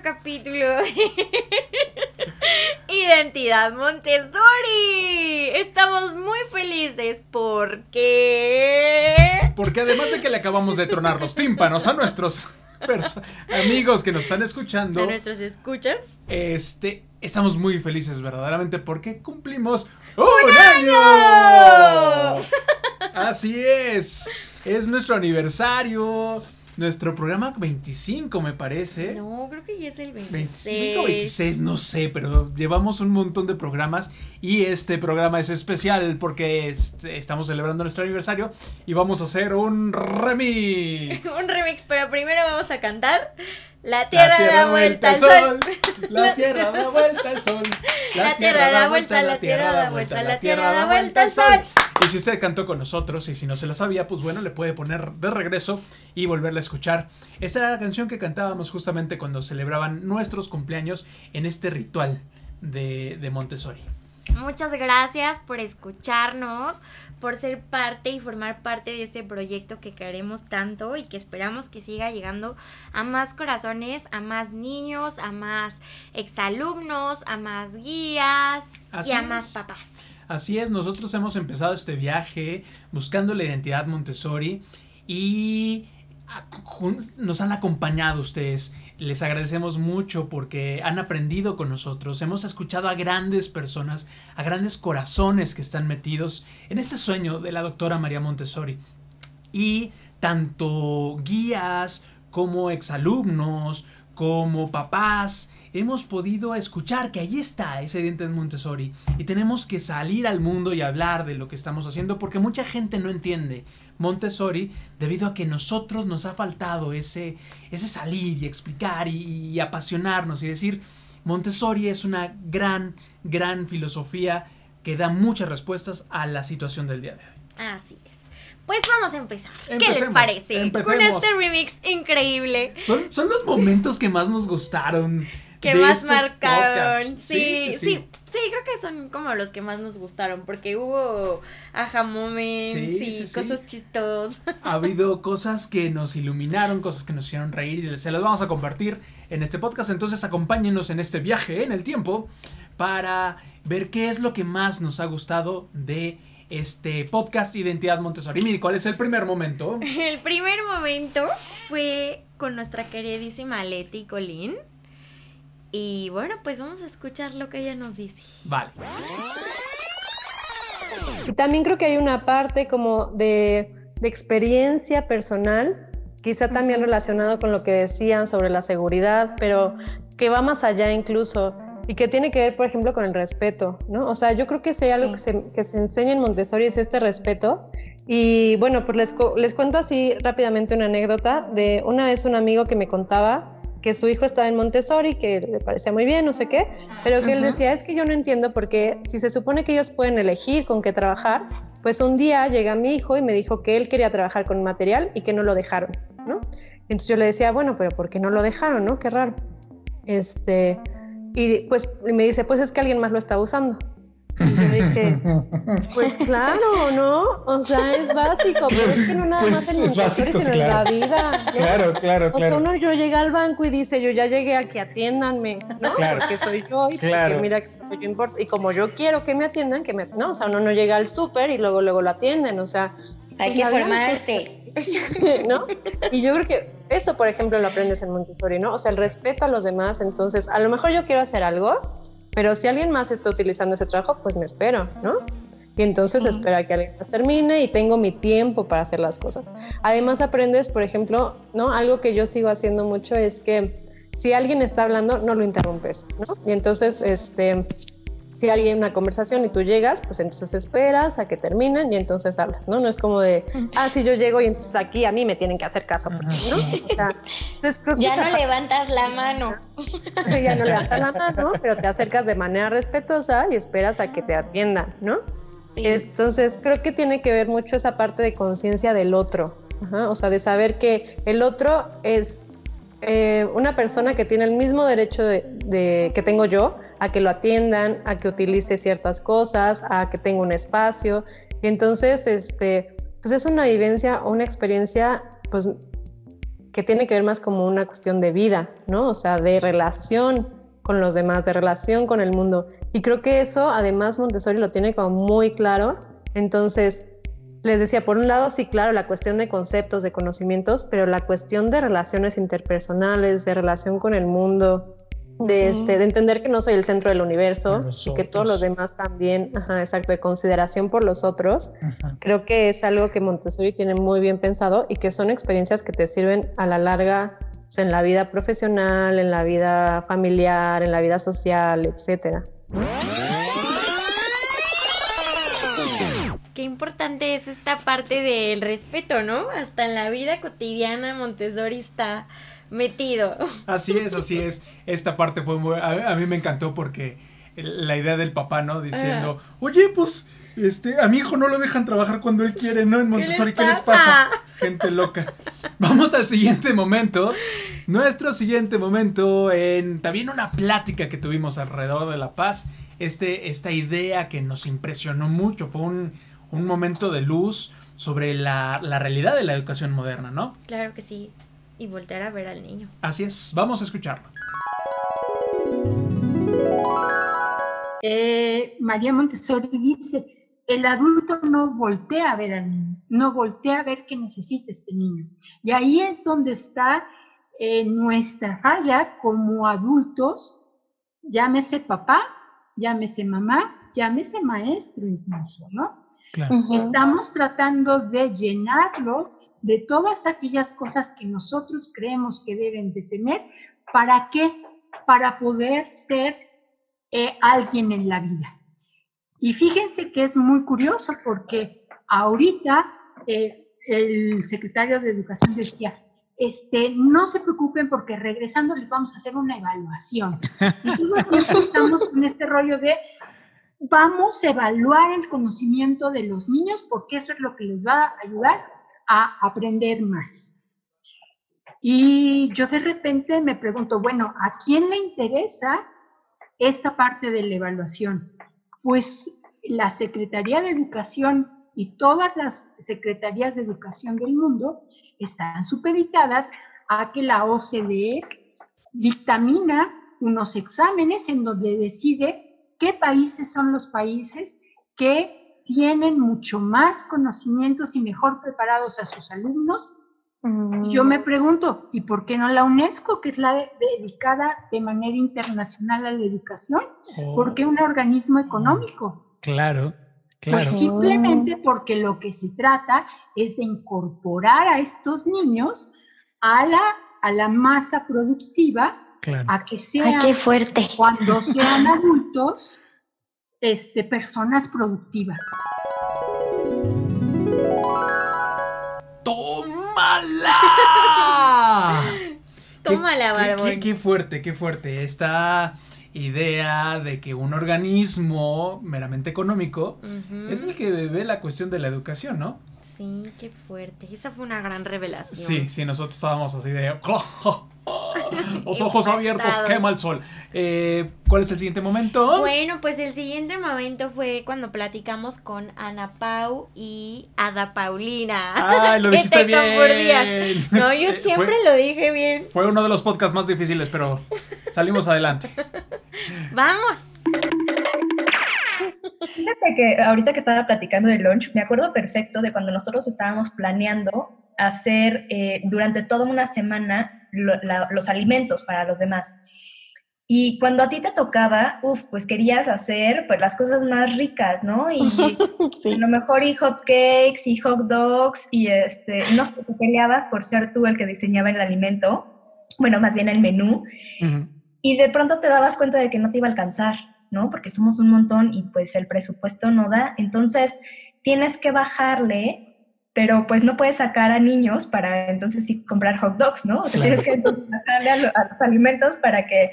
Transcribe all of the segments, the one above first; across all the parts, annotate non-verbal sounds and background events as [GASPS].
otro capítulo de Identidad Montessori. Estamos muy felices porque... Porque además de que le acabamos de tronar los tímpanos a nuestros amigos que nos están escuchando. A nuestros escuchas. Este, estamos muy felices verdaderamente porque cumplimos un, año. Así es. Es nuestro aniversario. Nuestro programa 25, me parece. No, creo que ya es el 26. 25, 26, no sé, pero llevamos un montón de programas y este programa es especial porque estamos celebrando nuestro aniversario y vamos a hacer un remix. [LAUGHS] un remix, pero primero vamos a cantar la tierra, da vuelta al sol. La tierra da vuelta al sol. La tierra da vuelta, la tierra da vuelta, la tierra da vuelta al sol. Y si usted cantó con nosotros y si no se la sabía, pues bueno, le puede poner de regreso y volverla a escuchar. Esa era la canción que cantábamos justamente cuando celebraban nuestros cumpleaños en este ritual de, de Montessori. Muchas gracias por escucharnos, por ser parte y formar parte de este proyecto que queremos tanto y que esperamos que siga llegando a más corazones, a más niños, a más exalumnos, a más guías y a más papás. Así es, nosotros hemos empezado este viaje buscando la identidad Montessori y nos han acompañado ustedes. Les agradecemos mucho porque han aprendido con nosotros. Hemos escuchado a grandes personas, a grandes corazones que están metidos en este sueño de la doctora María Montessori. Y tanto guías como exalumnos, como papás, hemos podido escuchar que ahí está ese diente de Montessori y tenemos que salir al mundo y hablar de lo que estamos haciendo porque mucha gente no entiende Montessori debido a que nosotros nos ha faltado ese, ese salir y explicar y, apasionarnos y decir Montessori es una gran, gran filosofía que da muchas respuestas a la situación del día de hoy. Así es. Pues vamos a empezar. ¿Qué les parece? Con este remix increíble. Son, son los momentos que más nos gustaron que más marcaron. Sí sí, sí creo que son como los que más nos gustaron, porque hubo aha moments y cosas chistosas. Ha habido cosas que nos iluminaron, cosas que nos hicieron reír y se las vamos a compartir en este podcast. Entonces acompáñenos en este viaje en el tiempo para ver qué es lo que más nos ha gustado de este podcast Identidad Montessori. Mire, ¿cuál es el primer momento? [LAUGHS] El primer momento fue con nuestra queridísima Leti Colín. Y bueno, pues vamos a escuchar lo que ella nos dice. Vale. Y también creo que hay una parte como de, experiencia personal, quizá también relacionado con lo que decían sobre la seguridad, pero que va más allá incluso y que tiene que ver, por ejemplo, con el respeto, ¿no? O sea, yo creo que si hay algo que se, que se enseña en Montessori es este respeto. Y bueno, pues les, les cuento así rápidamente una anécdota de una vez un amigo que me contaba que su hijo estaba en Montessori, que le parecía muy bien, no sé qué, pero que él decía, es que yo no entiendo porque si se supone que ellos pueden elegir con qué trabajar, pues un día llega mi hijo y me dijo que él quería trabajar con material y que no lo dejaron, ¿no? Entonces yo le decía, bueno, pero ¿por qué no lo dejaron, no? Qué raro. Este, y pues me dice, pues es que alguien más lo está usando. Y yo dije, [LAUGHS] pues claro, ¿no? O sea, es básico, pero es que no nada pues más en Montessori, sino en la vida. Claro, claro, O sea, uno yo llega al banco y dice, yo ya llegué aquí, atiéndanme, ¿no? Claro. Porque soy yo y porque mira que yo importa. Y como yo quiero que me atiendan, que me, no, o sea, uno no llega al súper y luego, luego lo atienden, o sea. Hay que formarse. [LAUGHS] ¿No? Y yo creo que eso, por ejemplo, lo aprendes en Montessori, ¿no? O sea, el respeto a los demás. Entonces, a lo mejor yo quiero hacer algo, pero si alguien más está utilizando ese trabajo, pues me espero, ¿no? Y entonces espera que alguien más termine y tengo mi tiempo para hacer las cosas. Además aprendes, por ejemplo, ¿no? Algo que yo sigo haciendo mucho es que si alguien está hablando, no lo interrumpes, ¿no? Y entonces, este, si hay una conversación y tú llegas, pues entonces esperas a que terminen y entonces hablas, ¿no? No es como de, ah, si yo llego y entonces aquí a mí me tienen que hacer caso, ¿no? O sea, ya no levantas la mano. ya no levantas la mano, pero te acercas de manera respetuosa y esperas a que te atiendan, ¿no? Entonces creo que tiene que ver mucho esa parte de conciencia del otro, o sea, de saber que el otro es eh, una persona que tiene el mismo derecho de, que tengo yo a que lo atiendan, a que utilice ciertas cosas, a que tenga un espacio. Y entonces, este, pues es una vivencia una experiencia, pues que tiene que ver más como una cuestión de vida, ¿no? O sea, de relación con los demás, de relación con el mundo. Y creo que eso, además, Montessori lo tiene como muy claro. Entonces, les decía, por un lado, sí, claro, la cuestión de conceptos, de conocimientos, pero la cuestión de relaciones interpersonales, de relación con el mundo, de, este, de entender que no soy el centro del universo y que todos los demás también, ajá, exacto, de consideración por los otros, creo que es algo que Montessori tiene muy bien pensado y que son experiencias que te sirven a la larga en la vida profesional, en la vida familiar, en la vida social, etcétera. Importante es esta parte del respeto, ¿no? Hasta en la vida cotidiana Montessori está metido. [LAUGHS] Así es, así es. Esta parte fue muy... A, mí me encantó porque la idea del papá, ¿no? Diciendo, oye, pues, este, a mi hijo no lo dejan trabajar cuando él quiere, ¿no? En Montessori, ¿qué les, pasa? Gente loca. Vamos al siguiente momento. Nuestro siguiente momento en también una plática que tuvimos alrededor de la paz. Este, esta idea que nos impresionó mucho. Fue un, un momento de luz sobre la, la realidad de la educación moderna, ¿no? Claro que sí y voltear a ver al niño. Así es, vamos a escucharlo. Eh, María Montessori dice, el adulto no voltea a ver al niño, no voltea a ver qué necesita este niño. Y ahí es donde está eh, nuestra falla como adultos, llámese papá, llámese mamá, llámese maestro incluso, ¿no? Estamos tratando de llenarlos de todas aquellas cosas que nosotros creemos que deben de tener. ¿Para qué? Para poder ser eh, alguien en la vida. Y fíjense que es muy curioso porque ahorita eh, el secretario de Educación decía, este, no se preocupen porque regresando les vamos a hacer una evaluación. Y todos estamos con este rollo de vamos a evaluar el conocimiento de los niños porque eso es lo que les va a ayudar a aprender más. Y yo de repente me pregunto, bueno, ¿a quién le interesa esta parte de la evaluación? Pues la Secretaría de Educación y todas las secretarías de educación del mundo están supeditadas a que la OCDE dictamina unos exámenes en donde decide qué países son los países que tienen mucho más conocimientos y mejor preparados a sus alumnos. yo me pregunto, ¿y por qué no la UNESCO, que es la dedicada de manera internacional a la educación? ¿Por qué un organismo económico? Claro, pues claro. Pues simplemente porque lo que se trata es de incorporar a estos niños a la, a la masa productiva, a que sean, qué fuerte. cuando [LAUGHS] sean adultos, este, personas productivas. ¡Tómala! [LAUGHS] Tómala, Barbón. Qué, fuerte, qué fuerte. Esta idea de que un organismo meramente económico es el que ve la cuestión de la educación, ¿no? Sí, qué fuerte. Esa fue una gran revelación. Sí, sí, nosotros estábamos así de... [LAUGHS] [LAUGHS] Los ojos abiertos, quema el sol. Eh, ¿Cuál es el siguiente momento? Bueno, pues el siguiente momento fue cuando platicamos con Ana Pau y Ada Paulina. Ay, lo [LAUGHS] dijiste bien. No, yo [LAUGHS] siempre lo dije bien. Fue uno de los podcasts más difíciles, pero salimos adelante. Vamos. Fíjate que ahorita que estaba platicando de lunch, me acuerdo perfecto de cuando nosotros estábamos planeando hacer eh, durante toda una semana los alimentos para los demás. Y cuando a ti te tocaba, uff, pues querías hacer pues las cosas más ricas, ¿no? Y [LAUGHS] a lo mejor y hot cakes y hot dogs y este, no sé, te peleabas por ser tú el que diseñaba el alimento, bueno, más bien el menú. Y de pronto te dabas cuenta de que no te iba a alcanzar, ¿no? Porque somos un montón y pues el presupuesto no da. Entonces, tienes que bajarle pero pues no puedes sacar a niños para entonces sí comprar hot dogs, ¿no? O sea, tienes que sacarle a, los alimentos para que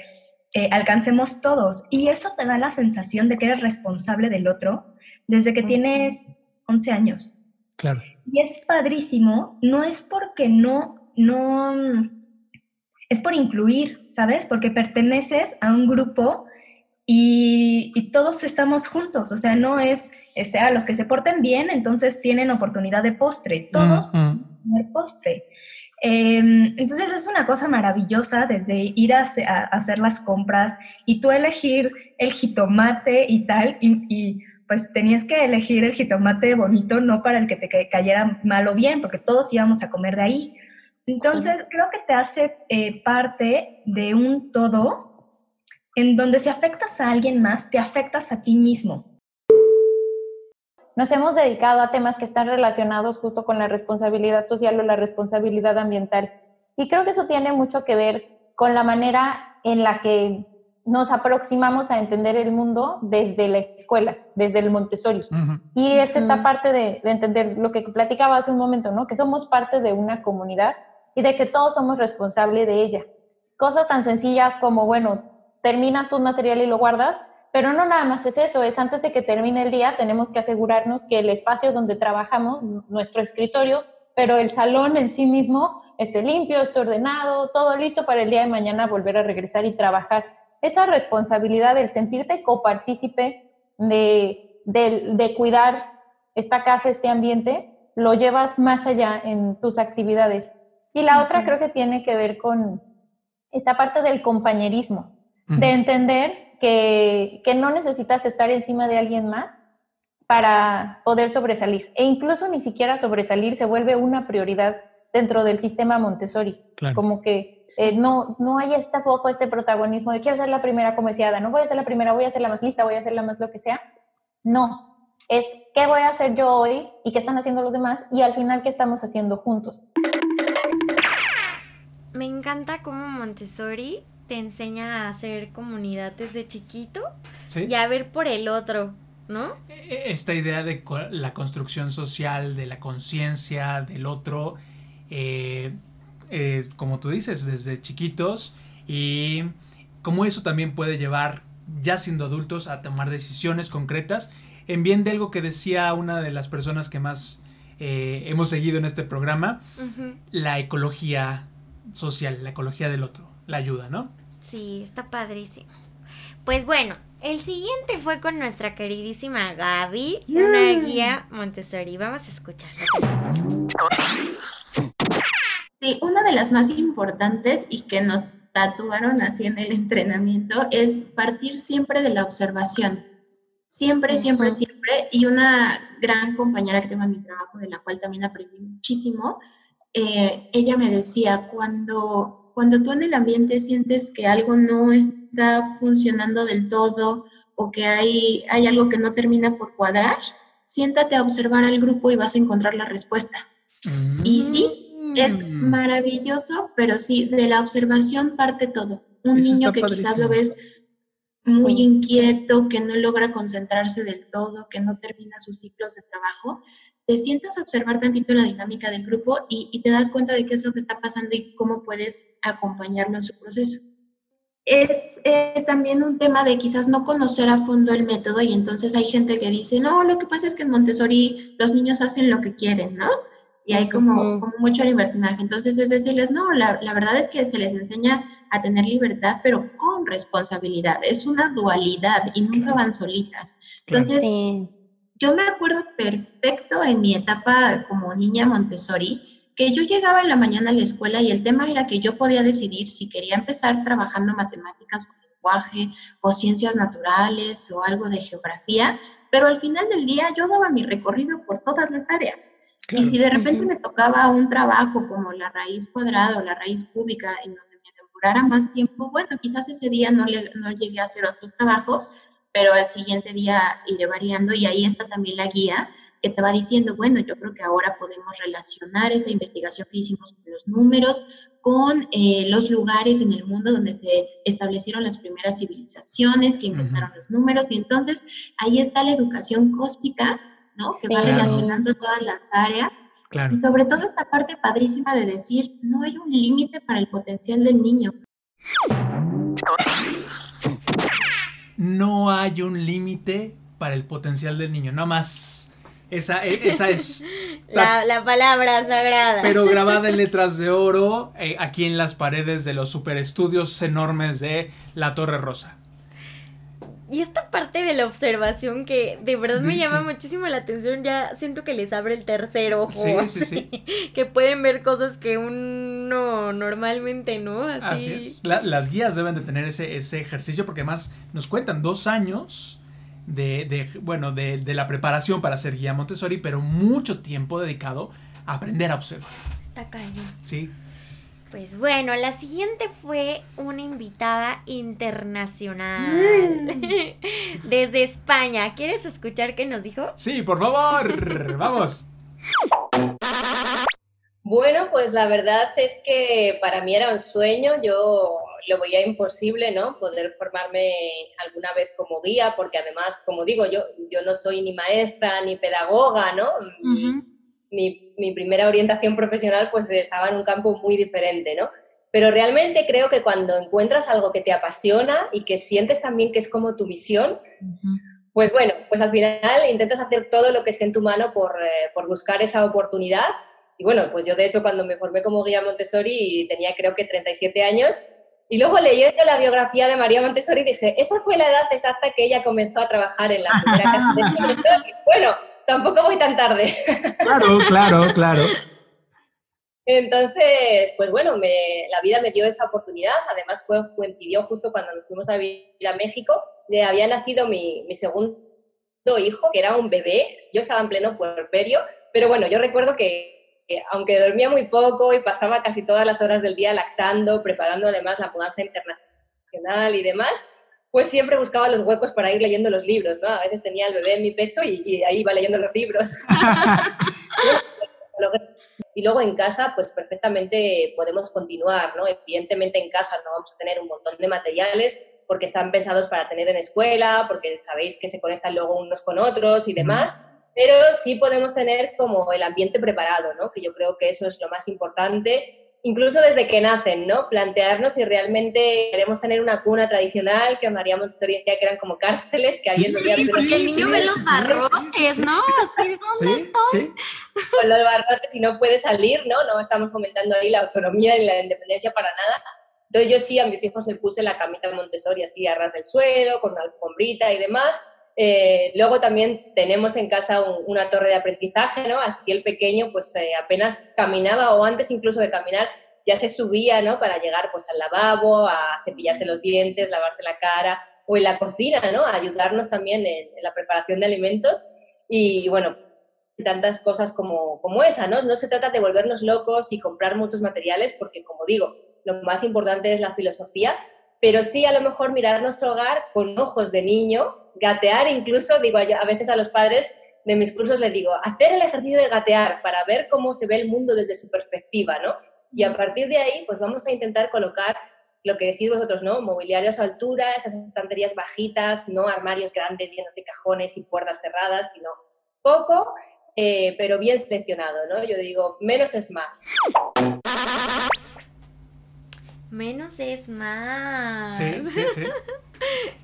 eh, alcancemos todos. Y eso te da la sensación de que eres responsable del otro desde que tienes 11 años. Claro. Y es padrísimo, no es porque no, no, es por incluir, ¿sabes? Porque perteneces a un grupo y, todos estamos juntos, o sea, no es, este, a los que se porten bien, entonces tienen oportunidad de postre, todos podemos tener postre. Em, entonces es una cosa maravillosa desde ir a, hacer las compras y tú elegir el jitomate y tal, y, pues tenías que elegir el jitomate bonito, no para el que te cayera mal o bien, porque todos íbamos a comer de ahí. Entonces creo que te hace eh, parte de un todo en donde si afectas a alguien más, te afectas a ti mismo nos hemos dedicado a temas que están relacionados justo con la responsabilidad social o la responsabilidad ambiental. Y creo que eso tiene mucho que ver con la manera en la que nos aproximamos a entender el mundo desde la escuela, desde el Montessori. Y es esta parte de, de, entender lo que platicaba hace un momento, ¿no? Que somos parte de una comunidad y de que todos somos responsables de ella. Cosas tan sencillas como, bueno, terminas tu material y lo guardas, pero no nada más es eso, es antes de que termine el día tenemos que asegurarnos que el espacio donde trabajamos, nuestro escritorio, pero el salón en sí mismo esté limpio, esté ordenado, todo listo para el día de mañana volver a regresar y trabajar. Esa responsabilidad del sentirte copartícipe de, de, de cuidar esta casa, este ambiente, lo llevas más allá en tus actividades. Y la otra creo que tiene que ver con esta parte del compañerismo, de entender que, no necesitas estar encima de alguien más para poder sobresalir. E incluso ni siquiera sobresalir se vuelve una prioridad dentro del sistema Montessori. Como que eh, no, no hay este foco, este protagonismo de quiero ser la primera como decía no voy a ser la primera, voy a ser la más lista, voy a ser la más lo que sea. No, es qué voy a hacer yo hoy y qué están haciendo los demás y al final qué estamos haciendo juntos. Me encanta cómo Montessori te enseña a hacer comunidad desde chiquito y a ver por el otro, ¿no? E, e, esta idea de la construcción social, de la conciencia del otro, eh, eh, como tú dices, desde chiquitos y cómo eso también puede llevar, ya siendo adultos, a tomar decisiones concretas en bien de algo que decía una de las personas que más eh, hemos seguido en este programa, la ecología social, la ecología del otro, la ayuda, ¿no? Sí, está padrísimo. Pues bueno, el siguiente fue con nuestra queridísima Gaby, una guía Montessori. Vamos a escuchar Sí, una de las más importantes y que nos tatuaron así en el entrenamiento es partir siempre de la observación. Siempre, siempre, siempre. Y una gran compañera que tengo en mi trabajo, de la cual también aprendí muchísimo, eh, ella me decía, cuando cuando tú en el ambiente sientes que algo no está funcionando del todo o que hay, hay algo que no termina por cuadrar, siéntate a observar al grupo y vas a encontrar la respuesta. Y sí, es mm. maravilloso, pero sí, de la observación parte todo. Un niño que quizás lo ves muy inquieto, que no logra concentrarse del todo, que no termina sus ciclos de trabajo, te sientas a observar tantito la dinámica del grupo y, te das cuenta de qué es lo que está pasando y cómo puedes acompañarlo en su proceso. Es eh, también un tema de quizás no conocer a fondo el método y entonces hay gente que dice, no, lo que pasa es que en Montessori los niños hacen lo que quieren, ¿no? Y hay como, como mucho libertinaje. Entonces es decirles, no, la, la verdad es que se les enseña a tener libertad, pero con responsabilidad. Es una dualidad y nunca van solitas. Entonces, sí yo me acuerdo perfecto en mi etapa como niña Montessori, que yo llegaba en la mañana a la escuela y el tema era que yo podía decidir si quería empezar trabajando matemáticas o lenguaje o ciencias naturales o algo de geografía, pero al final del día yo daba mi recorrido por todas las áreas. Y si de repente me tocaba un trabajo como la raíz cuadrada o la raíz cúbica en donde me demorara más tiempo, bueno, quizás ese día no, le, no llegué a hacer otros trabajos, pero al siguiente día iré variando y ahí está también la guía que te va diciendo, bueno, yo creo que ahora podemos relacionar esta investigación que hicimos con los números, con eh, los lugares en el mundo donde se establecieron las primeras civilizaciones que inventaron los números, y entonces ahí está la educación cósmica, ¿no? Que va relacionando todas las áreas. Y sobre todo esta parte padrísima de decir, no hay un límite para el potencial del niño no hay un límite para el potencial del niño, nada más. Esa, e, esa es [LAUGHS] la, palabra sagrada. Pero [LAUGHS] grabada en letras de oro eh, aquí en las paredes de los superestudios enormes de la Torre Rosa. Y esta parte de la observación que de verdad me Dice. llama muchísimo la atención, ya siento que les abre el tercer ojo. Sí, sí, así, [LAUGHS] Que pueden ver cosas que uno normalmente no. Así, Así es. La- las guías deben de tener ese, ese ejercicio porque además nos cuentan dos años de, de, bueno, de, de la preparación para ser guía Montessori, pero mucho tiempo dedicado a aprender a observar. Está cañón. Sí. Pues bueno, la siguiente fue una invitada internacional [LAUGHS] desde España. ¿Quieres escuchar qué nos dijo? Sí, por favor. Vamos. Bueno, pues la verdad es que para mí era un sueño, yo lo veía imposible, ¿no? Poder formarme alguna vez como guía, porque además, como digo, yo, yo no soy ni maestra ni pedagoga, ¿no? Mi, mi primera orientación profesional pues estaba en un campo muy diferente, ¿no? Pero realmente creo que cuando encuentras algo que te apasiona y que sientes también que es como tu misión, pues bueno, pues al final intentas hacer todo lo que esté en tu mano por, eh, por buscar esa oportunidad. Y bueno, pues yo de hecho cuando me formé como guía Montessori tenía creo que 37 años y luego leyendo la biografía de María Montessori dije, esa fue la edad exacta que ella comenzó a trabajar en la primera casa de [LAUGHS] Montessori. Bueno, tampoco voy tan tarde. Claro, claro, claro. Entonces, pues bueno, me- la vida me dio esa oportunidad. Además, fue, coincidió justo cuando nos fuimos a vivir a México. Eh, había nacido mi, mi segundo hijo, que era un bebé. Yo estaba en pleno puerperio, pero bueno, yo recuerdo que, que aunque dormía muy poco y pasaba casi todas las horas del día lactando, preparando además la mudanza internacional y demás, pues siempre buscaba los huecos para ir leyendo los libros, ¿no? A veces tenía el bebé en mi pecho y, y ahí iba leyendo los libros. [LAUGHS] [LAUGHS] Y luego en casa, pues perfectamente podemos continuar, ¿no? Evidentemente en casa no vamos a tener un montón de materiales porque están pensados para tener en escuela, porque sabéis que se conectan luego unos con otros y demás, pero sí podemos tener como el ambiente preparado, ¿no? Que yo creo que eso es lo más importante, incluso desde que nacen, ¿no? Plantearnos si realmente queremos tener una cuna tradicional, que María Montessori decía que eran como cárceles, que alguien solía Sí, hacer porque el niño ve sí, los sí, barrotes, ¿no? Así, ¿dónde Sí, sí. con los barrotes y no puede salir, ¿no? No estamos fomentando ahí la autonomía y la independencia para nada. Entonces yo sí a mis hijos les puse la camita Montessori así a ras del suelo, con una alfombrita y demás. Eh, luego también tenemos en casa un- una torre de aprendizaje, ¿no? Así el pequeño pues eh, apenas caminaba o antes incluso de caminar ya se subía, ¿no? Para llegar pues al lavabo, a cepillarse los dientes, lavarse la cara o en la cocina, ¿no? A ayudarnos también en, la preparación de alimentos. Y, bueno, tantas cosas como, como esa, ¿no? No se trata de volvernos locos y comprar muchos materiales, porque como digo, lo más importante es la filosofía, pero sí a lo mejor mirar nuestro hogar con ojos de niño, gatear incluso, digo yo- a veces a los padres de mis cursos les digo, hacer el ejercicio de gatear para ver cómo se ve el mundo desde su perspectiva, ¿no? Y a partir de ahí, pues vamos a intentar colocar lo que decís vosotros, ¿no? Mobiliario a altura, esas estanterías bajitas, no armarios grandes llenos de cajones y puertas cerradas, sino poco, eh, pero bien seleccionado, ¿no? Yo digo, menos es más. Menos es más. Sí, sí, sí. [LAUGHS]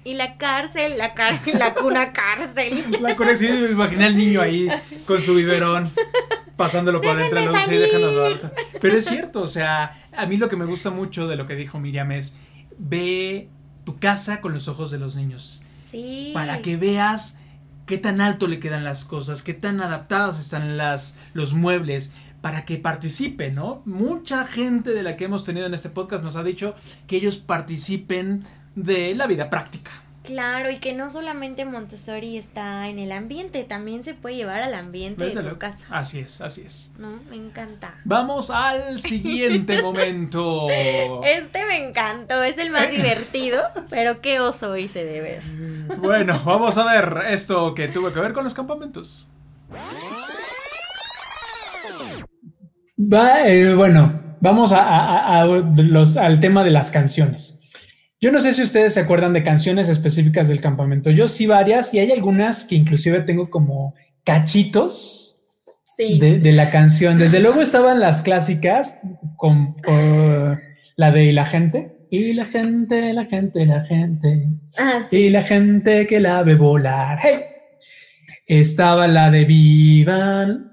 Y la cárcel, la cárcel, la cuna cárcel. La me imaginé al niño ahí con su biberón, [LAUGHS] pasándolo por adentro. Déjenme luego, sí, déjanos ver. Pero es cierto, o sea, a mí lo que me gusta mucho de lo que dijo Miriam es, ve tu casa con los ojos de los niños. Sí. Para que veas qué tan alto le quedan las cosas, qué tan adaptadas están las, los muebles, para que participe, ¿no? Mucha gente de la que hemos tenido en este podcast nos ha dicho que ellos participen de la vida práctica. Claro, y que no solamente Montessori está en el ambiente, también se puede llevar al ambiente Desde de tu luego. casa. Así es, así es. ¿No? Me encanta. Vamos al siguiente [LAUGHS] momento. Este me encantó, es el más divertido, [LAUGHS] pero qué oso hice de ver. Bueno, vamos a ver esto que tuvo que ver con los campamentos. Va, eh, bueno, vamos a, a- a los- al tema de las canciones. Yo no sé si ustedes se acuerdan de canciones específicas del campamento. Yo sí varias y hay algunas que inclusive tengo como cachitos Sí. de, de la canción. Desde luego estaban las clásicas con, con la de "Y la gente. Y la gente, la gente, la gente. Ah, Y la gente que la ve volar. ¡Hey! Estaba la de Vivan.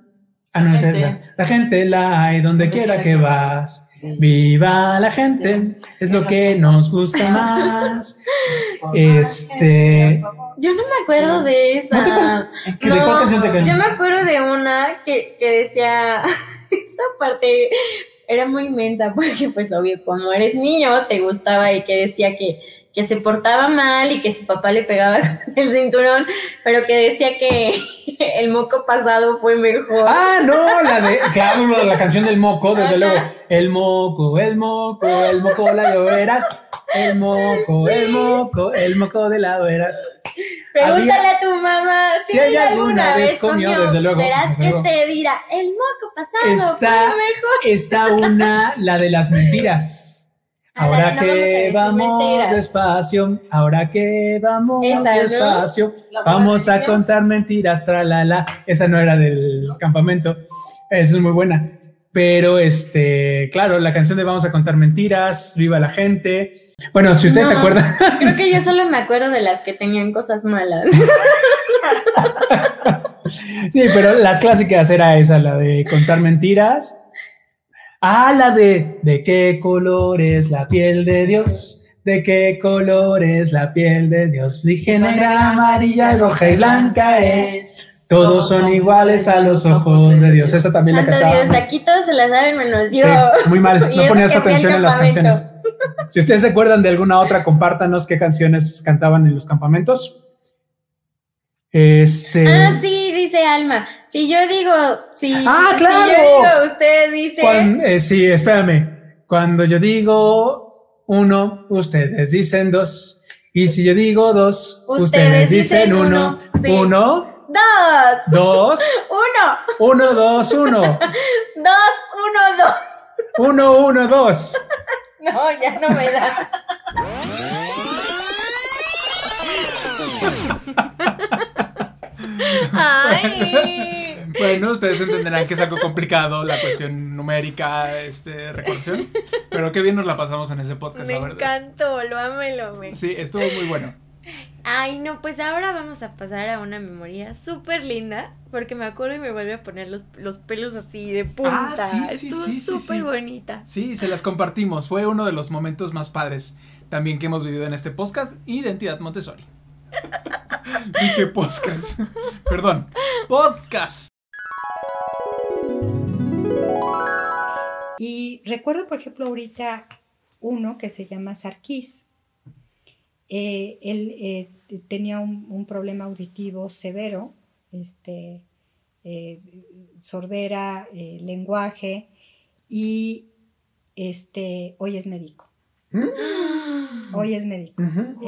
Ah, no, la, la gente la hay donde quiera que vas. Viva la gente, es lo que nos gusta más. [LAUGHS] Este. Yo no me acuerdo de esa. ¿No te acuerdas? ¿De No, cuál canción te acuerdas? Yo me acuerdo de una que, que decía, [LAUGHS] esa parte era muy inmensa porque pues obvio, como eres niño, te gustaba y que decía que, que se portaba mal y que su papá le pegaba [LAUGHS] con el cinturón, pero que decía que [LAUGHS] el moco pasado fue mejor. Ah, no, la de, claro, la canción del moco, desde luego. El moco, el moco, el moco la lloveras. El moco, el moco, el moco de la veras. Pregúntale había- a tu mamá si, Si ella alguna vez comió, desde luego, Verás desde que luego. te dirá, el moco pasado Está, fue mejor. está una, la de las mentiras. Ah, Ahora que vamos despacio, ahora que vamos despacio, vamos a contar mentiras, tralala. Esa no era del campamento. Esa es muy buena. Pero este, claro, la canción de Vamos a contar mentiras, viva la gente. Bueno, si ustedes se acuerdan, Creo que yo solo me acuerdo de las que tenían cosas malas. [LAUGHS] Sí, pero las clásicas era esa, la de contar mentiras. Ah, la de ¿de qué color es la piel de Dios? ¿De qué color es la piel de Dios? Dije negra, amarilla, roja y blanca es. Todos son iguales a los ojos de Dios. Esa también la Santo Dios, aquí todos se la saben menos Sí, yo. muy mal. [LAUGHS] No ponías atención en las canciones. Si ustedes se acuerdan de alguna otra, compártanos qué canciones cantaban en los campamentos. Este. Ah, sí, dice Alma. Si yo digo, si, Ah, si claro. yo digo, usted dice. Eh, sí, espérame. Cuando yo digo uno, ustedes dicen dos. Y si yo digo dos, Ustedes ustedes, dicen dicen uno. uno, sí. Uno, Dos, dos, [LAUGHS] uno, uno, dos, uno. [LAUGHS] dos, uno, dos. Uno, uno, dos. [LAUGHS] No, ya no me da. Ay. Bueno, ustedes entenderán que es algo complicado la cuestión numérica, este, recordación. Pero qué bien nos la pasamos en ese podcast, Me la verdad. encantó, lo amé, lo amé. Sí, estuvo muy bueno. Ay, no, pues ahora vamos a pasar a una memoria súper linda, porque me acuerdo y me vuelve a poner los, los pelos así de punta. Ah, sí, sí, Estuvo sí, súper bonita. Sí, se las compartimos. Fue uno de los momentos más padres también que hemos vivido en este podcast. Identidad Montessori. Dije podcast. Perdón. Podcast. Y recuerdo, por ejemplo, ahorita uno que se llama Sarkis. Eh, él eh, tenía un, problema auditivo severo, este, eh, sordera, lenguaje, y este, hoy es médico. Hoy es médico. Entonces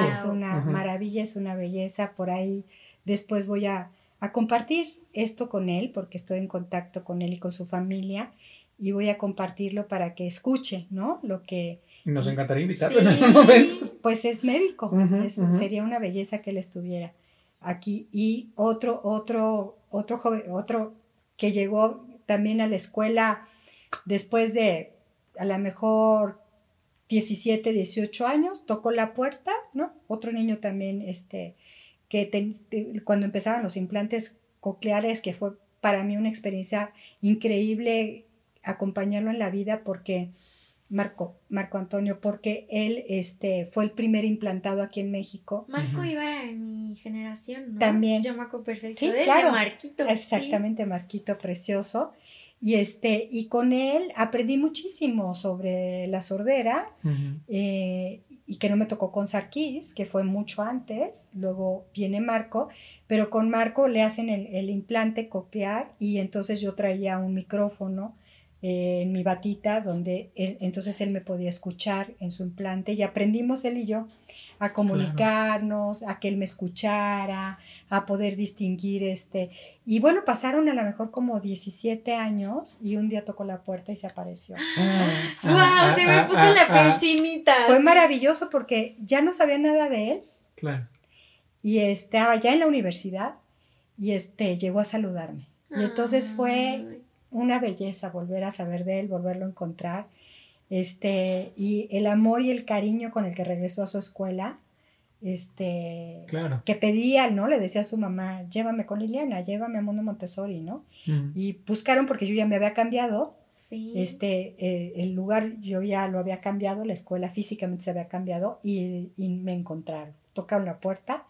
Wow. es una maravilla, es una belleza. Por ahí después voy a, a compartir esto con él, porque estoy en contacto con él y con su familia, y voy a compartirlo para que escuche, ¿no? Lo que, Nos encantaría invitarlo Sí. en algún momento. pues es médico, es- sería una belleza que él estuviera aquí. Y otro, otro, otro joven, otro que llegó también a la escuela después de a lo mejor 17, 18 años, tocó la puerta, ¿no? Otro niño también, este, que ten- te- cuando empezaban los implantes cocleares, que fue para mí una experiencia increíble acompañarlo en la vida porque Marco, Marco Antonio, porque él este, fue el primer implantado aquí en México. Marco iba en mi generación, ¿no? También. Yo me acuerdo perfecto Sí, de él, claro. de Marquito. sí. Exactamente, Marquito, precioso. Y, este, y con él aprendí muchísimo sobre la sordera eh, y que no me tocó con Sarkis, que fue mucho antes, luego viene Marco, pero con Marco le hacen el, el implante copiar y entonces yo traía un micrófono eh, en mi batita donde él, entonces él me podía escuchar en su implante y aprendimos él y yo a comunicarnos, a que él me escuchara, a poder distinguir este. Y bueno, pasaron a lo mejor como 17 años y un día tocó la puerta y se apareció. [GASPS] ¡Wow! Ah, se me ah, puso ah, la piel ah. chinita. Fue maravilloso porque ya no sabía nada de él Claro. y estaba ya en la universidad y este llegó a saludarme. Y entonces fue. Una belleza volver a saber de él, volverlo a encontrar. Este, y el amor y el cariño con el que regresó a su escuela, este, Claro. que pedía, ¿no? Le decía a su mamá, llévame con Liliana, llévame a Mundo Montessori, ¿no? Ujú. Y buscaron porque yo ya me había cambiado Este, eh, el lugar yo ya lo había cambiado, la escuela físicamente se había cambiado y, y me encontraron. Tocaron la puerta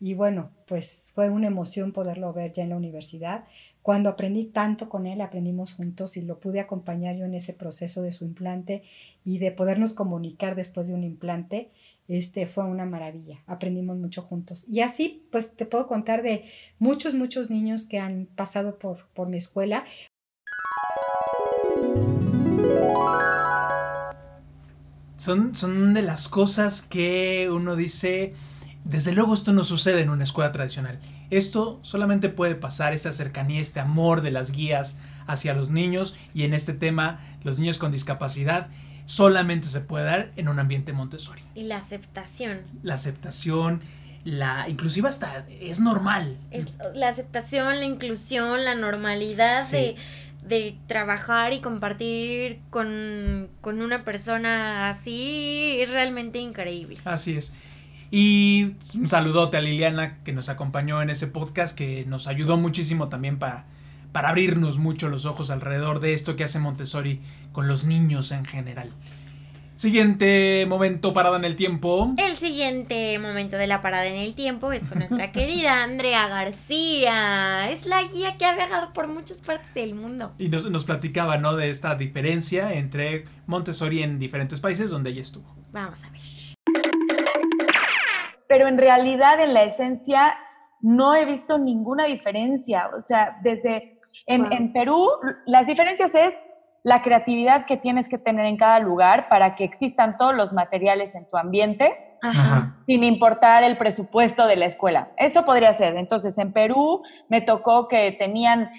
y bueno, pues fue una emoción poderlo ver ya en la universidad. Cuando aprendí tanto con él, aprendimos juntos y lo pude acompañar yo en ese proceso de su implante y de podernos comunicar después de un implante. Este fue una maravilla, aprendimos mucho juntos. Y así, pues te puedo contar de muchos, muchos niños que han pasado por, por mi escuela. Son, son de las cosas que uno dice, desde luego esto no sucede en una escuela tradicional. Esto solamente puede pasar, esta cercanía, este amor de las guías hacia los niños y en este tema, los niños con discapacidad, solamente se puede dar en un ambiente Montessori. Y la aceptación. La aceptación, la inclusive hasta es normal. Es, la aceptación, la inclusión, la normalidad sí. de de trabajar y compartir con, con, una persona así es realmente increíble. Así es. Y un saludote a Liliana que nos acompañó en ese podcast, que nos ayudó muchísimo también para, para abrirnos mucho los ojos alrededor de esto que hace Montessori con los niños en general. Siguiente momento parada en el tiempo. El siguiente momento de la parada en el tiempo es con nuestra [LAUGHS] querida Andrea García. Es la guía que ha viajado por muchas partes del mundo. Y nos, nos platicaba, ¿no? De esta diferencia entre Montessori en diferentes países donde ella estuvo. Vamos a ver. Pero en realidad, en la esencia, no he visto ninguna diferencia. O sea, desde en, wow. en Perú, las diferencias es la creatividad que tienes que tener en cada lugar para que existan todos los materiales en tu ambiente, Ajá. sin importar el presupuesto de la escuela. Eso podría ser. Entonces, en Perú me tocó que tenían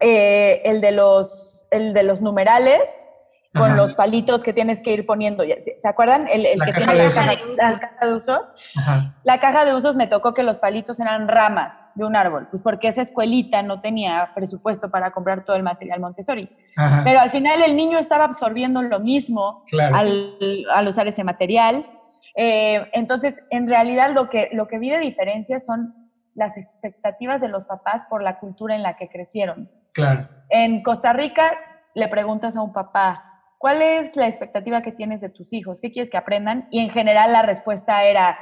eh, el, de los, el de los numerales con Ajá. los palitos que tienes que ir poniendo. ¿Se acuerdan? El, el que tiene la caja, la caja, de usos. Ajá. La caja de usos me tocó que los palitos eran ramas de un árbol, pues porque esa escuelita no tenía presupuesto para comprar todo el material Montessori. Ajá. Pero al final el niño estaba absorbiendo lo mismo claro. al, al, usar ese material. Eh, entonces, en realidad lo que, lo que vi de diferencia son las expectativas de los papás por la cultura en la que crecieron. Claro. En Costa Rica le preguntas a un papá, ¿cuál es la expectativa que tienes de tus hijos? ¿Qué quieres que aprendan? Y en general la respuesta era,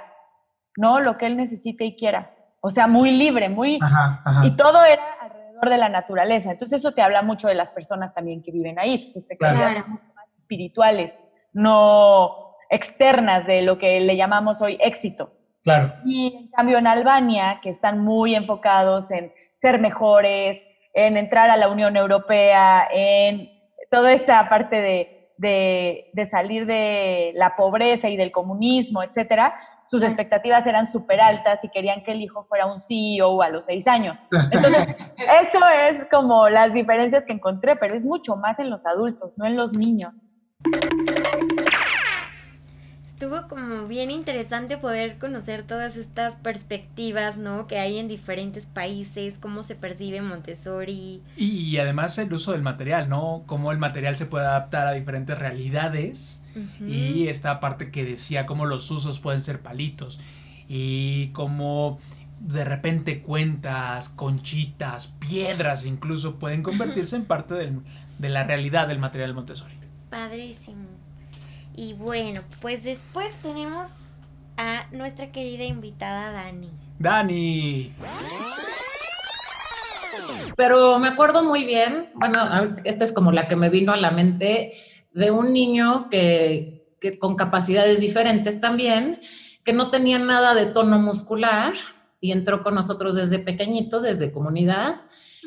no, lo que él necesite y quiera. O sea, muy libre, muy... Ajá, ajá. Y todo era alrededor de la naturaleza. Entonces eso te habla mucho de las personas también que viven ahí, sus expectativas claro. mucho más espirituales, no externas de lo que le llamamos hoy éxito. Claro. Y en cambio en Albania, que están muy enfocados en ser mejores, en entrar a la Unión Europea, en toda esta parte de, de, de, salir de la pobreza y del comunismo, etcétera, sus expectativas eran súper altas y querían que el hijo fuera un CEO a los seis años. [LAUGHS] Entonces, eso es como las diferencias que encontré, pero es mucho más en los adultos, no en los niños estuvo como bien interesante poder conocer todas estas perspectivas, ¿no? Que hay en diferentes países, cómo se percibe Montessori. Y, y además el uso del material, ¿no? Cómo el material se puede adaptar a diferentes realidades. Uh -huh. Y esta parte que decía, cómo los usos pueden ser palitos. Y cómo de repente cuentas, conchitas, piedras incluso pueden convertirse [LAUGHS] en parte del, de la realidad del material Montessori. Padrísimo. Y bueno, pues después tenemos a nuestra querida invitada Dani. Dani. Pero me acuerdo muy bien, bueno, esta es como la que me vino a la mente, de un niño que, que con capacidades diferentes también, que no tenía nada de tono muscular y entró con nosotros desde pequeñito, desde comunidad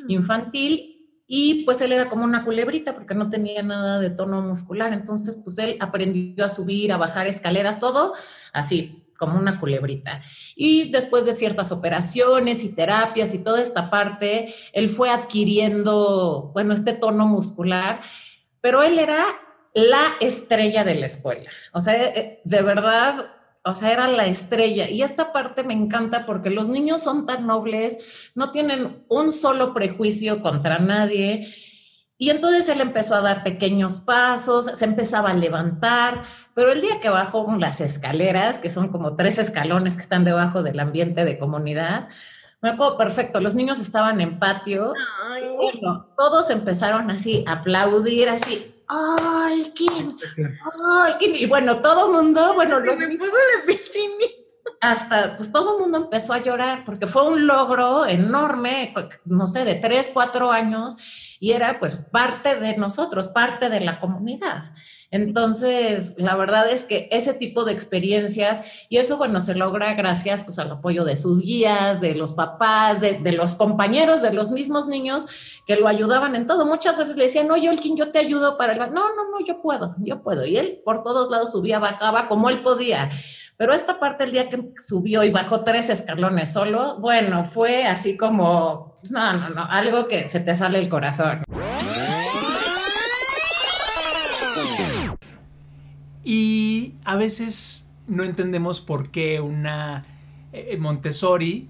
infantil y pues él era como una culebrita porque no tenía nada de tono muscular. Entonces, pues él aprendió a subir, a bajar escaleras, todo así, como una culebrita. Y después de ciertas operaciones y terapias y toda esta parte, él fue adquiriendo, bueno, este tono muscular, pero él era la estrella de la escuela. O sea, eh, de verdad, o sea, era la estrella. Y esta parte me encanta porque los niños son tan nobles, no tienen un solo prejuicio contra nadie. Y entonces él empezó a dar pequeños pasos, se empezaba a levantar, pero el día que bajó las escaleras, que son como tres escalones que están debajo del ambiente de comunidad, Me acuerdo perfecto, los niños estaban en patio. Bueno, todos empezaron así a aplaudir, así, ¡ay, quién! ¡ay, quién! Y bueno, todo el mundo, bueno, los hasta, pues todo el mundo empezó a llorar porque fue un logro enorme, no sé, de tres, cuatro años y era pues parte de nosotros, parte de la comunidad. Entonces, la verdad es que ese tipo de experiencias, y eso, bueno, se logra gracias pues al apoyo de sus guías, de los papás, de, los compañeros, de los mismos niños que lo ayudaban en todo. Muchas veces le decían, no, Yolkin, yo te ayudo para el... No, no, no, yo puedo, yo puedo. Y él por todos lados subía, bajaba como él podía. Pero esta parte, el día que subió y bajó tres escalones solo, bueno, fue así como, no, no, no, algo que se te sale el corazón. Y a veces no entendemos por qué una eh, Montessori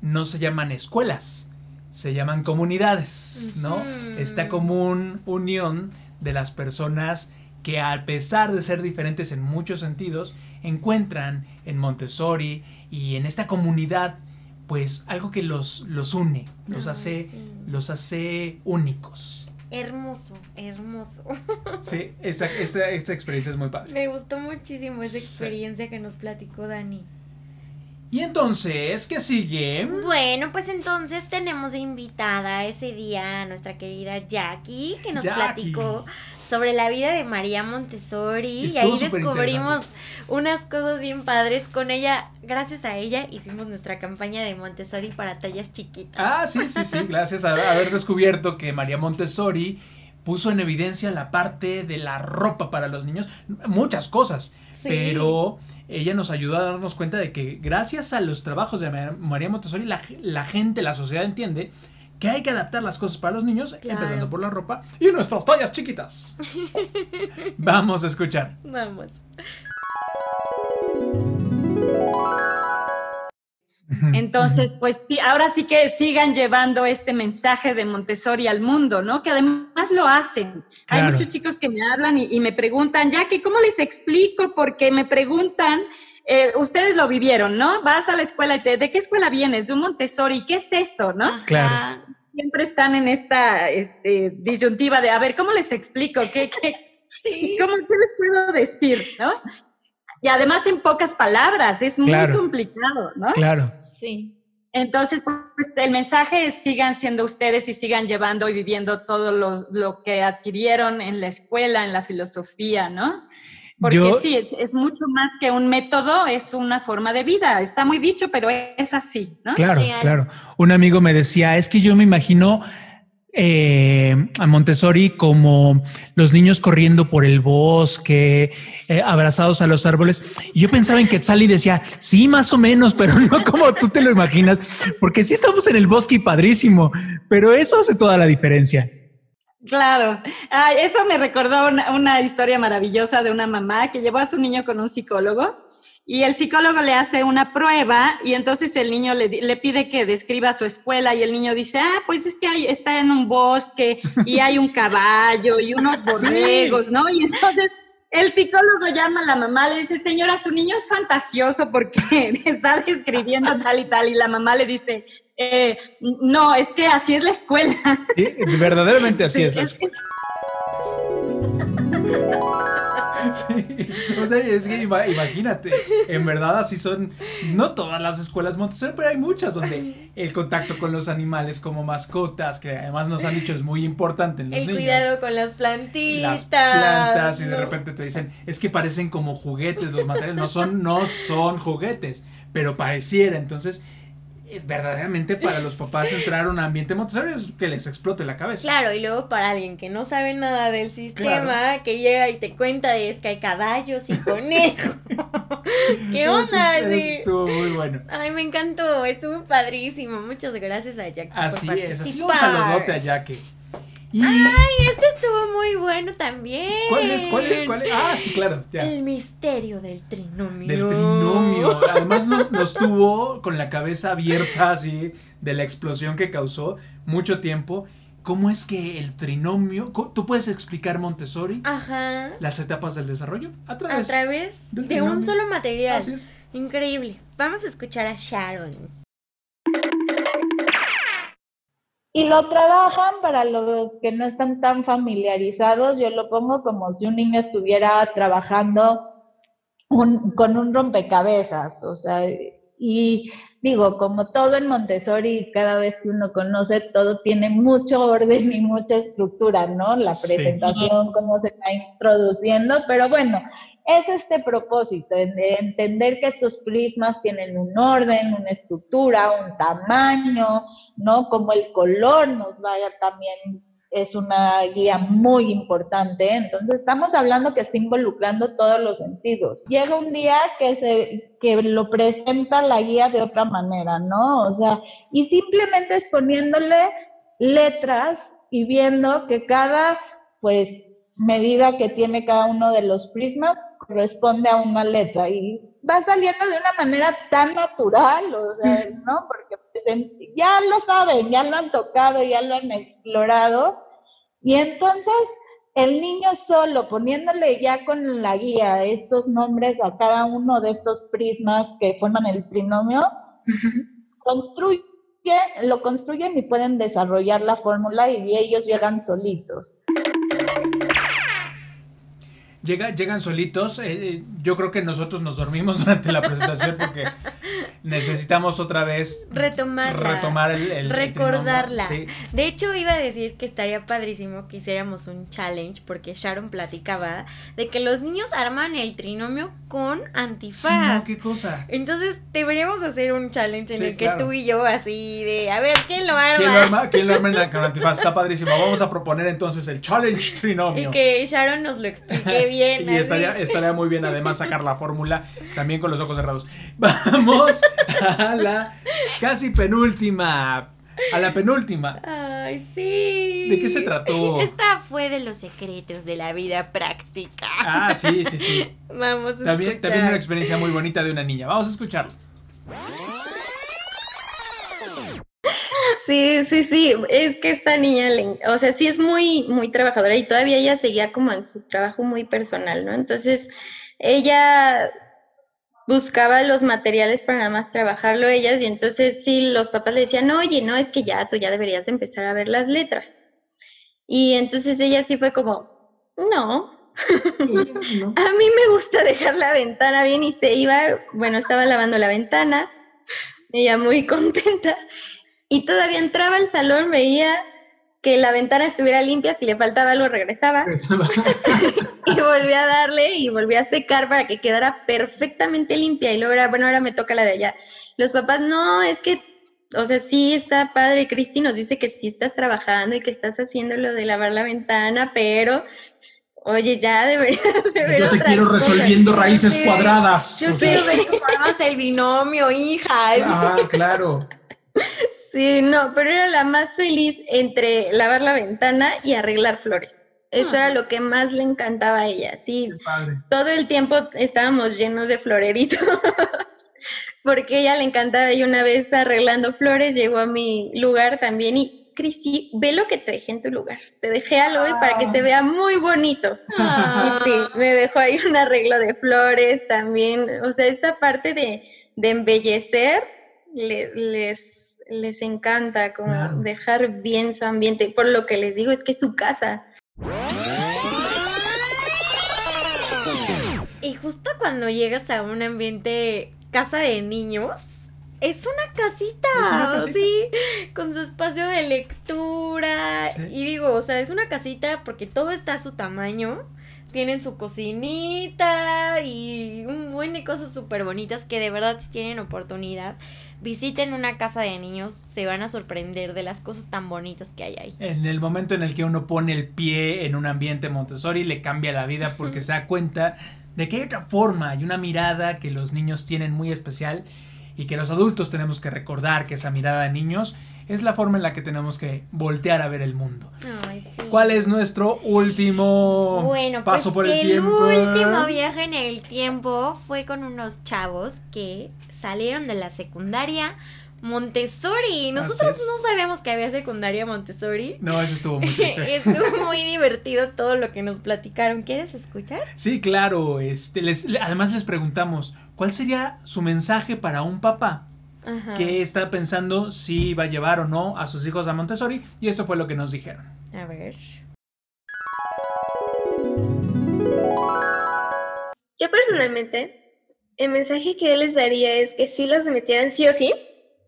no se llaman escuelas, se llaman comunidades, ¿no? Esta común unión de las personas que a pesar de ser diferentes en muchos sentidos, encuentran en Montessori y en esta comunidad pues algo que los, los une, los, hace, los hace únicos. Hermoso, hermoso. [LAUGHS] Sí, esta, esta, experiencia es muy padre. Me gustó muchísimo esa experiencia que nos platicó Dani. Y entonces, ¿qué sigue? Bueno, pues entonces tenemos invitada ese día a nuestra querida Jackie, que nos platicó sobre la vida de María Montessori. y ahí descubrimos unas cosas bien padres. Con ella, gracias a ella, hicimos nuestra campaña de Montessori para tallas chiquitas. Ah, sí, sí, sí, gracias a haber descubierto que María Montessori puso en evidencia la parte de la ropa para los niños, muchas cosas, pero ella nos ayudó a darnos cuenta de que gracias a los trabajos de María Montessori la, gente, la sociedad entiende que hay que adaptar las cosas para los niños, empezando por la ropa y nuestras tallas chiquitas. [LAUGHS] Vamos a escuchar. Vamos. Entonces, pues sí, ahora sí que sigan llevando este mensaje de Montessori al mundo, ¿no? Que además lo hacen. Hay muchos chicos que me hablan y, me preguntan, ya que, ¿cómo les explico? Porque me preguntan, eh, ustedes lo vivieron, ¿no? Vas a la escuela y te, ¿de qué escuela vienes? De un Montessori, ¿qué es eso, no? Claro. Siempre están en esta este, disyuntiva de, a ver, ¿cómo les explico? ¿Qué, qué, [LAUGHS] ¿Cómo qué les puedo decir, no? Y además en pocas palabras, es muy complicado, ¿no? Claro. Sí. Entonces, pues el mensaje es sigan siendo ustedes y sigan llevando y viviendo todo lo, que adquirieron en la escuela, en la filosofía, ¿no? Porque sí, es, mucho más que un método, es una forma de vida. Está muy dicho, pero es así, ¿no? Claro, claro. Un amigo me decía, es que yo me imagino eh, a Montessori como los niños corriendo por el bosque, eh, abrazados a los árboles. Y yo pensaba en Quetzal y decía, sí, más o menos, pero [LAUGHS] no como tú te lo imaginas, porque sí estamos en el bosque y padrísimo, pero eso hace toda la diferencia. Claro, eso me recordó una, una historia maravillosa de una mamá que llevó a su niño con un psicólogo y el psicólogo le hace una prueba y entonces el niño le, pide que describa su escuela y el niño dice, ah, pues es que hay, está en un bosque y hay un caballo y unos [LAUGHS] borregos, ¿no? Y entonces el psicólogo llama a la mamá, le dice, señora, su niño es fantasioso porque [LAUGHS] está describiendo tal y tal y la mamá le dice, eh, no, es que así es la escuela. Sí, verdaderamente así es la escuela. [LAUGHS] [LAUGHS] Sí, o sea, es que imagínate, en verdad así son, no todas las escuelas Montessori, pero hay muchas donde el contacto con los animales como mascotas, que además nos han dicho es muy importante en los el cuidado con las plantitas. Las plantas y de repente te dicen, es que parecen como juguetes los materiales, no son, no son juguetes, pero pareciera, entonces verdaderamente para [LAUGHS] los papás entrar a un ambiente Montessori es que les explote la cabeza. Claro, y luego para alguien que no sabe nada del sistema, que llega y te cuenta de es que hay caballos y [LAUGHS] conejos. [LAUGHS] ¿Qué onda? Eso, estuvo muy bueno. Ay, me encantó, estuvo padrísimo. Muchas gracias a Jackie. Así es, así un saludote a Jackie. Ay, este estuvo muy bueno también. ¿Cuál es? ¿Cuál es? ¿Cuál es? Ah, sí, claro. El misterio del trinomio. Del trinomio. Además nos, nos tuvo con la cabeza abierta así de la explosión que causó mucho tiempo. ¿Cómo es que el trinomio, tú puedes explicar Montessori? Ajá. Las etapas del desarrollo a través, a través de un solo material. Así es. Increíble. Vamos a escuchar a Sharon. Y lo trabajan para los que no están tan familiarizados, yo lo pongo como si un niño estuviera trabajando con un rompecabezas, o sea, y digo, como todo en Montessori, cada vez que uno conoce, todo tiene mucho orden y mucha estructura, ¿no? La presentación, cómo se va introduciendo, pero bueno, es este propósito, de entender que estos prismas tienen un orden, una estructura, un tamaño, ¿no? Como el color nos vaya también es una guía muy importante. Entonces, estamos hablando que está involucrando todos los sentidos. Llega un día que, se, que lo presenta la guía de otra manera, ¿no? O sea, y simplemente es poniéndole letras y viendo que cada, pues, medida que tiene cada uno de los prismas corresponde a una letra y va saliendo de una manera tan natural, o sea, ¿no? Porque pues, ya lo saben, ya lo han tocado, ya lo han explorado. Y entonces el niño solo, poniéndole ya con la guía estos nombres a cada uno de estos prismas que forman el trinomio, construye, lo construyen y pueden desarrollar la fórmula y ellos llegan solitos llegan solitos. Eh, eh, yo creo que nosotros nos dormimos [LAUGHS] durante la presentación porque necesitamos otra vez retomarla, retomar el, recordarla. De hecho, iba a decir que estaría padrísimo que hiciéramos un challenge porque Sharon platicaba de que los niños arman el trinomio con antifaz. ¿qué cosa? Entonces, deberíamos hacer un challenge en el que tú y yo así de, a ver, ¿quién lo arma? ¿Quién lo arma, ¿Quién lo arma con antifaz? Está padrísimo. Vamos a proponer entonces el challenge trinomio. Y que Sharon nos lo explique [LAUGHS] bien. Y estaría, estaría muy bien además [LAUGHS] sacar la fórmula también con los ojos cerrados. [LAUGHS] Vamos a la casi penúltima. A la penúltima. Ay, sí. ¿De qué se trató? Esta fue de los secretos de la vida práctica. Ah, sí, sí, sí. [LAUGHS] Vamos a también, escuchar. También una experiencia muy bonita de una niña. Vamos a escucharlo. Sí, sí, sí, es que esta niña, o sea, sí es muy, muy trabajadora y todavía ella seguía como en su trabajo muy personal, ¿no? Entonces, ella buscaba los materiales para nada más trabajarlo ellas y entonces sí, los papás le decían, oye, no, es que ya, tú ya deberías empezar a ver las letras. Y entonces ella sí fue como, [LAUGHS] no, a mí me gusta dejar la ventana bien y se iba, bueno, estaba lavando la ventana, ella muy contenta, y todavía entraba al salón, veía que la ventana estuviera limpia, si le faltaba algo regresaba [LAUGHS] y volvía a darle y volvía a secar para que quedara perfectamente limpia y luego era, bueno, ahora me toca la de allá. Los papás, no, es que, o sea, sí está padre, Cristi nos dice que sí estás trabajando y que estás haciendo lo de lavar la ventana, pero Oye, ya deberías de Yo te quiero resolviendo raíces cuadradas. Yo quiero ver cómo armas el binomio, hija. Ah, claro. Sí, no, pero era la más feliz entre lavar la ventana y arreglar flores. Eso era lo que más le encantaba a ella, sí. Todo el tiempo estábamos llenos de floreritos, [LAUGHS] porque ella le encantaba y una vez arreglando flores llegó a mi lugar también y Cristi, ve lo que te dejé en tu lugar. Te dejé algo para que se vea muy bonito. Y sí, me dejó ahí un arreglo de flores también. O sea, esta parte de, de embellecer les les encanta como dejar bien su ambiente. Por lo que les digo, es que es su casa. Y justo cuando llegas a un ambiente casa de niños, es una casita, sí, con su espacio de lectura. Y digo, o sea, es una casita porque todo está a su tamaño. Tienen su cocinita y un buen de cosas súper bonitas que de verdad si tienen oportunidad visiten una casa de niños, se van a sorprender de las cosas tan bonitas que hay ahí. En el momento en el que uno pone el pie en un ambiente Montessori, le cambia la vida porque [LAUGHS] se da cuenta de que hay otra forma y una mirada que los niños tienen muy especial y que los adultos tenemos que recordar que esa mirada de niños es la forma en la que tenemos que voltear a ver el mundo. ¿Cuál es nuestro último bueno, paso pues por el, tiempo? El último viaje en el tiempo fue con unos chavos que salieron de la secundaria Montessori. Nosotros no sabíamos que había secundaria Montessori. No, eso estuvo [LAUGHS] muy triste. estuvo [LAUGHS] muy divertido todo lo que nos platicaron. ¿Quieres escuchar? Sí, claro. Este, les, además les preguntamos, ¿cuál sería su mensaje para un papá Ajá. que está pensando si va a llevar o no a sus hijos a Montessori y esto fue lo que nos dijeron. A ver. Yo personalmente, el mensaje que yo les daría es que sí los metieran sí o sí,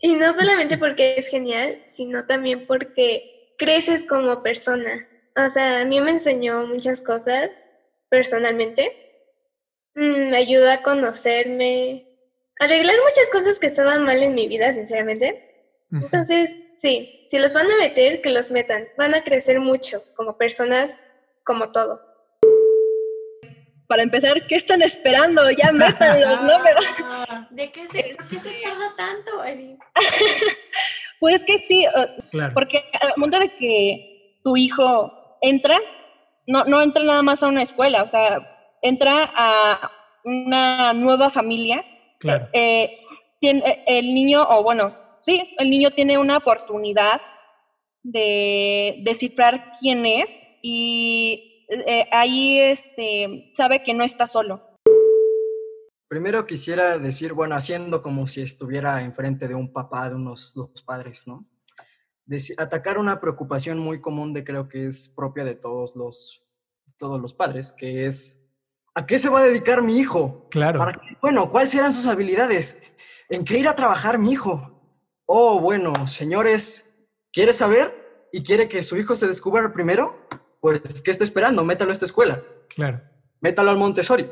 y no solamente porque es genial, sino también porque creces como persona. O sea, a mí me enseñó muchas cosas personalmente, Mm, me ayudó a conocerme, arreglar muchas cosas que estaban mal en mi vida, sinceramente. Entonces, sí, si los van a meter, que los metan. Van a crecer mucho como personas, como todo. Para empezar, ¿qué están esperando? Ya métanlos, ¿no? [LAUGHS] Pero, ¿De qué se, ¿por qué se tarda tanto? Así. [LAUGHS] pues que sí, Claro. porque al momento de que tu hijo entra, no, no entra nada más a una escuela, o sea, entra a una nueva familia. Claro. Eh, tiene, el niño, o bueno, sí, el niño tiene una oportunidad de descifrar quién es y eh, ahí este, sabe que no está solo. Primero quisiera decir, bueno, haciendo como si estuviera enfrente de un papá, de unos dos padres, ¿no? Deci- atacar una preocupación muy común de creo que es propia de todos los, todos los padres, que es, ¿a qué se va a dedicar mi hijo? Claro. ¿Para qué? Bueno, ¿cuáles serán sus habilidades? ¿En qué irá a trabajar mi hijo? Oh, bueno, señores, ¿quiere saber y quiere que su hijo se descubra primero? Pues, ¿qué está esperando? Métalo a esta escuela. Claro. Métalo al Montessori.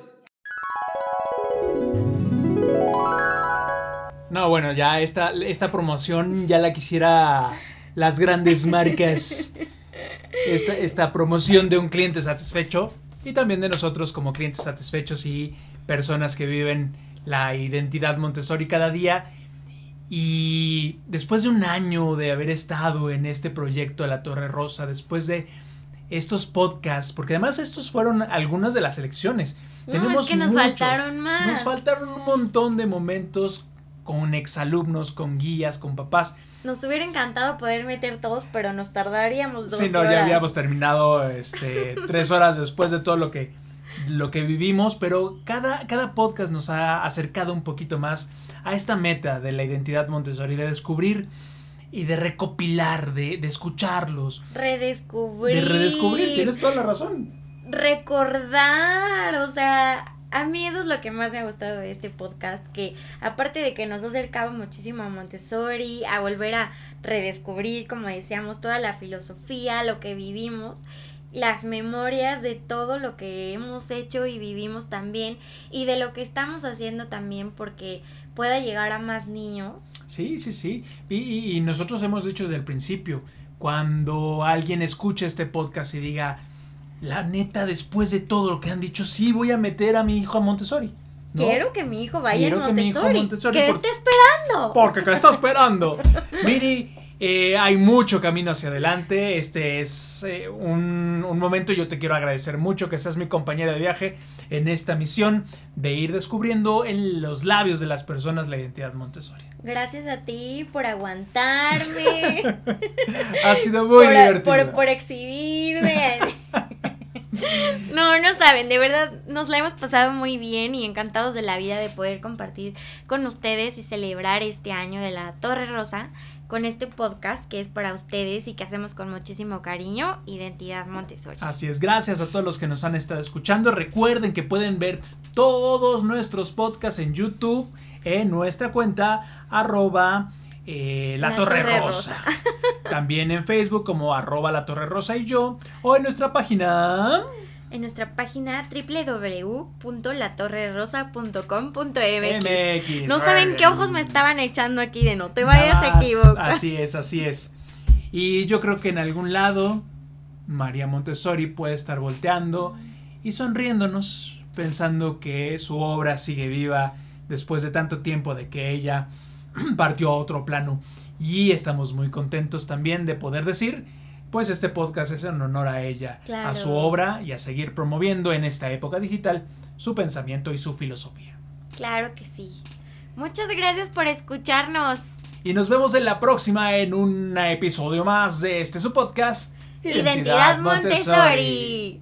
No, bueno, ya esta, esta promoción ya la quisiera las grandes marcas. [LAUGHS] Esta, esta promoción de un cliente satisfecho y también de nosotros como clientes satisfechos y personas que viven la identidad Montessori cada día. Y después de un año de haber estado en este proyecto de la Torre Rosa, después de estos podcasts, porque además estos fueron algunas de las elecciones. No, es que nos faltaron más. Nos faltaron un montón de momentos con exalumnos, con guías, con papás. Nos hubiera encantado poder meter todos, pero nos tardaríamos dos Sí, no, horas. ya habíamos terminado este, [LAUGHS] tres horas después de todo lo que, lo que vivimos, pero cada, cada podcast nos ha acercado un poquito más a esta meta de la identidad Montessori, de descubrir y de recopilar, de, de escucharlos, Redescubrir. de redescubrir. Tienes toda la razón. recordar, o sea, a mí eso es lo que más me ha gustado de este podcast, que aparte de que nos ha acercado muchísimo a Montessori, a volver a redescubrir, como decíamos, toda la filosofía, lo que vivimos, las memorias de todo lo que hemos hecho y vivimos también, y de lo que estamos haciendo también porque pueda llegar a más niños. Sí, sí, sí. Y, y- nosotros hemos dicho desde el principio, cuando alguien escuche este podcast y diga, la neta, después de todo lo que han dicho, sí voy a meter a mi hijo a Montessori. ¿no? Quiero que mi hijo vaya Quiero a que Montessori. Montessori, ¿Qué está esperando? Porque ¿qué está esperando? [LAUGHS] Miri, eh, hay mucho camino hacia adelante. Este es eh, un, un momento. Yo te quiero agradecer mucho que seas mi compañera de viaje en esta misión de ir descubriendo en los labios de las personas la identidad Montessori. Gracias a ti por aguantarme. [LAUGHS] Ha sido muy por, divertido. Por, por exhibirme. [LAUGHS] [LAUGHS] No, no saben, de verdad nos la hemos pasado muy bien y encantados de la vida de poder compartir con ustedes y celebrar este año de la Torre Rosa con este podcast que es para ustedes y que hacemos con muchísimo cariño, Identidad Montessori. Así es, gracias a todos los que nos han estado escuchando. Recuerden que pueden ver todos nuestros podcasts en YouTube, en nuestra cuenta arroba eh, la, La Torre, Torre Rosa. [LAUGHS] También en Facebook como arroba la Torre Rosa y yo. O en nuestra página... En nuestra página www.latorrerosa.com.mx. MX. No saben qué ojos me estaban echando aquí de no te vayas a equivocar. Así es, así es. Y yo creo que en algún lado María Montessori puede estar volteando y sonriéndonos, pensando que su obra sigue viva después de tanto tiempo de que ella [CLEARS THROAT] partió a otro plano. Y estamos muy contentos también de poder decir, pues este podcast es en honor a ella, Claro. a su obra y a seguir promoviendo en esta época digital su pensamiento y su filosofía. Claro que sí. Muchas gracias por escucharnos. Y nos vemos en la próxima en un episodio más de este su podcast. Identidad Montessori.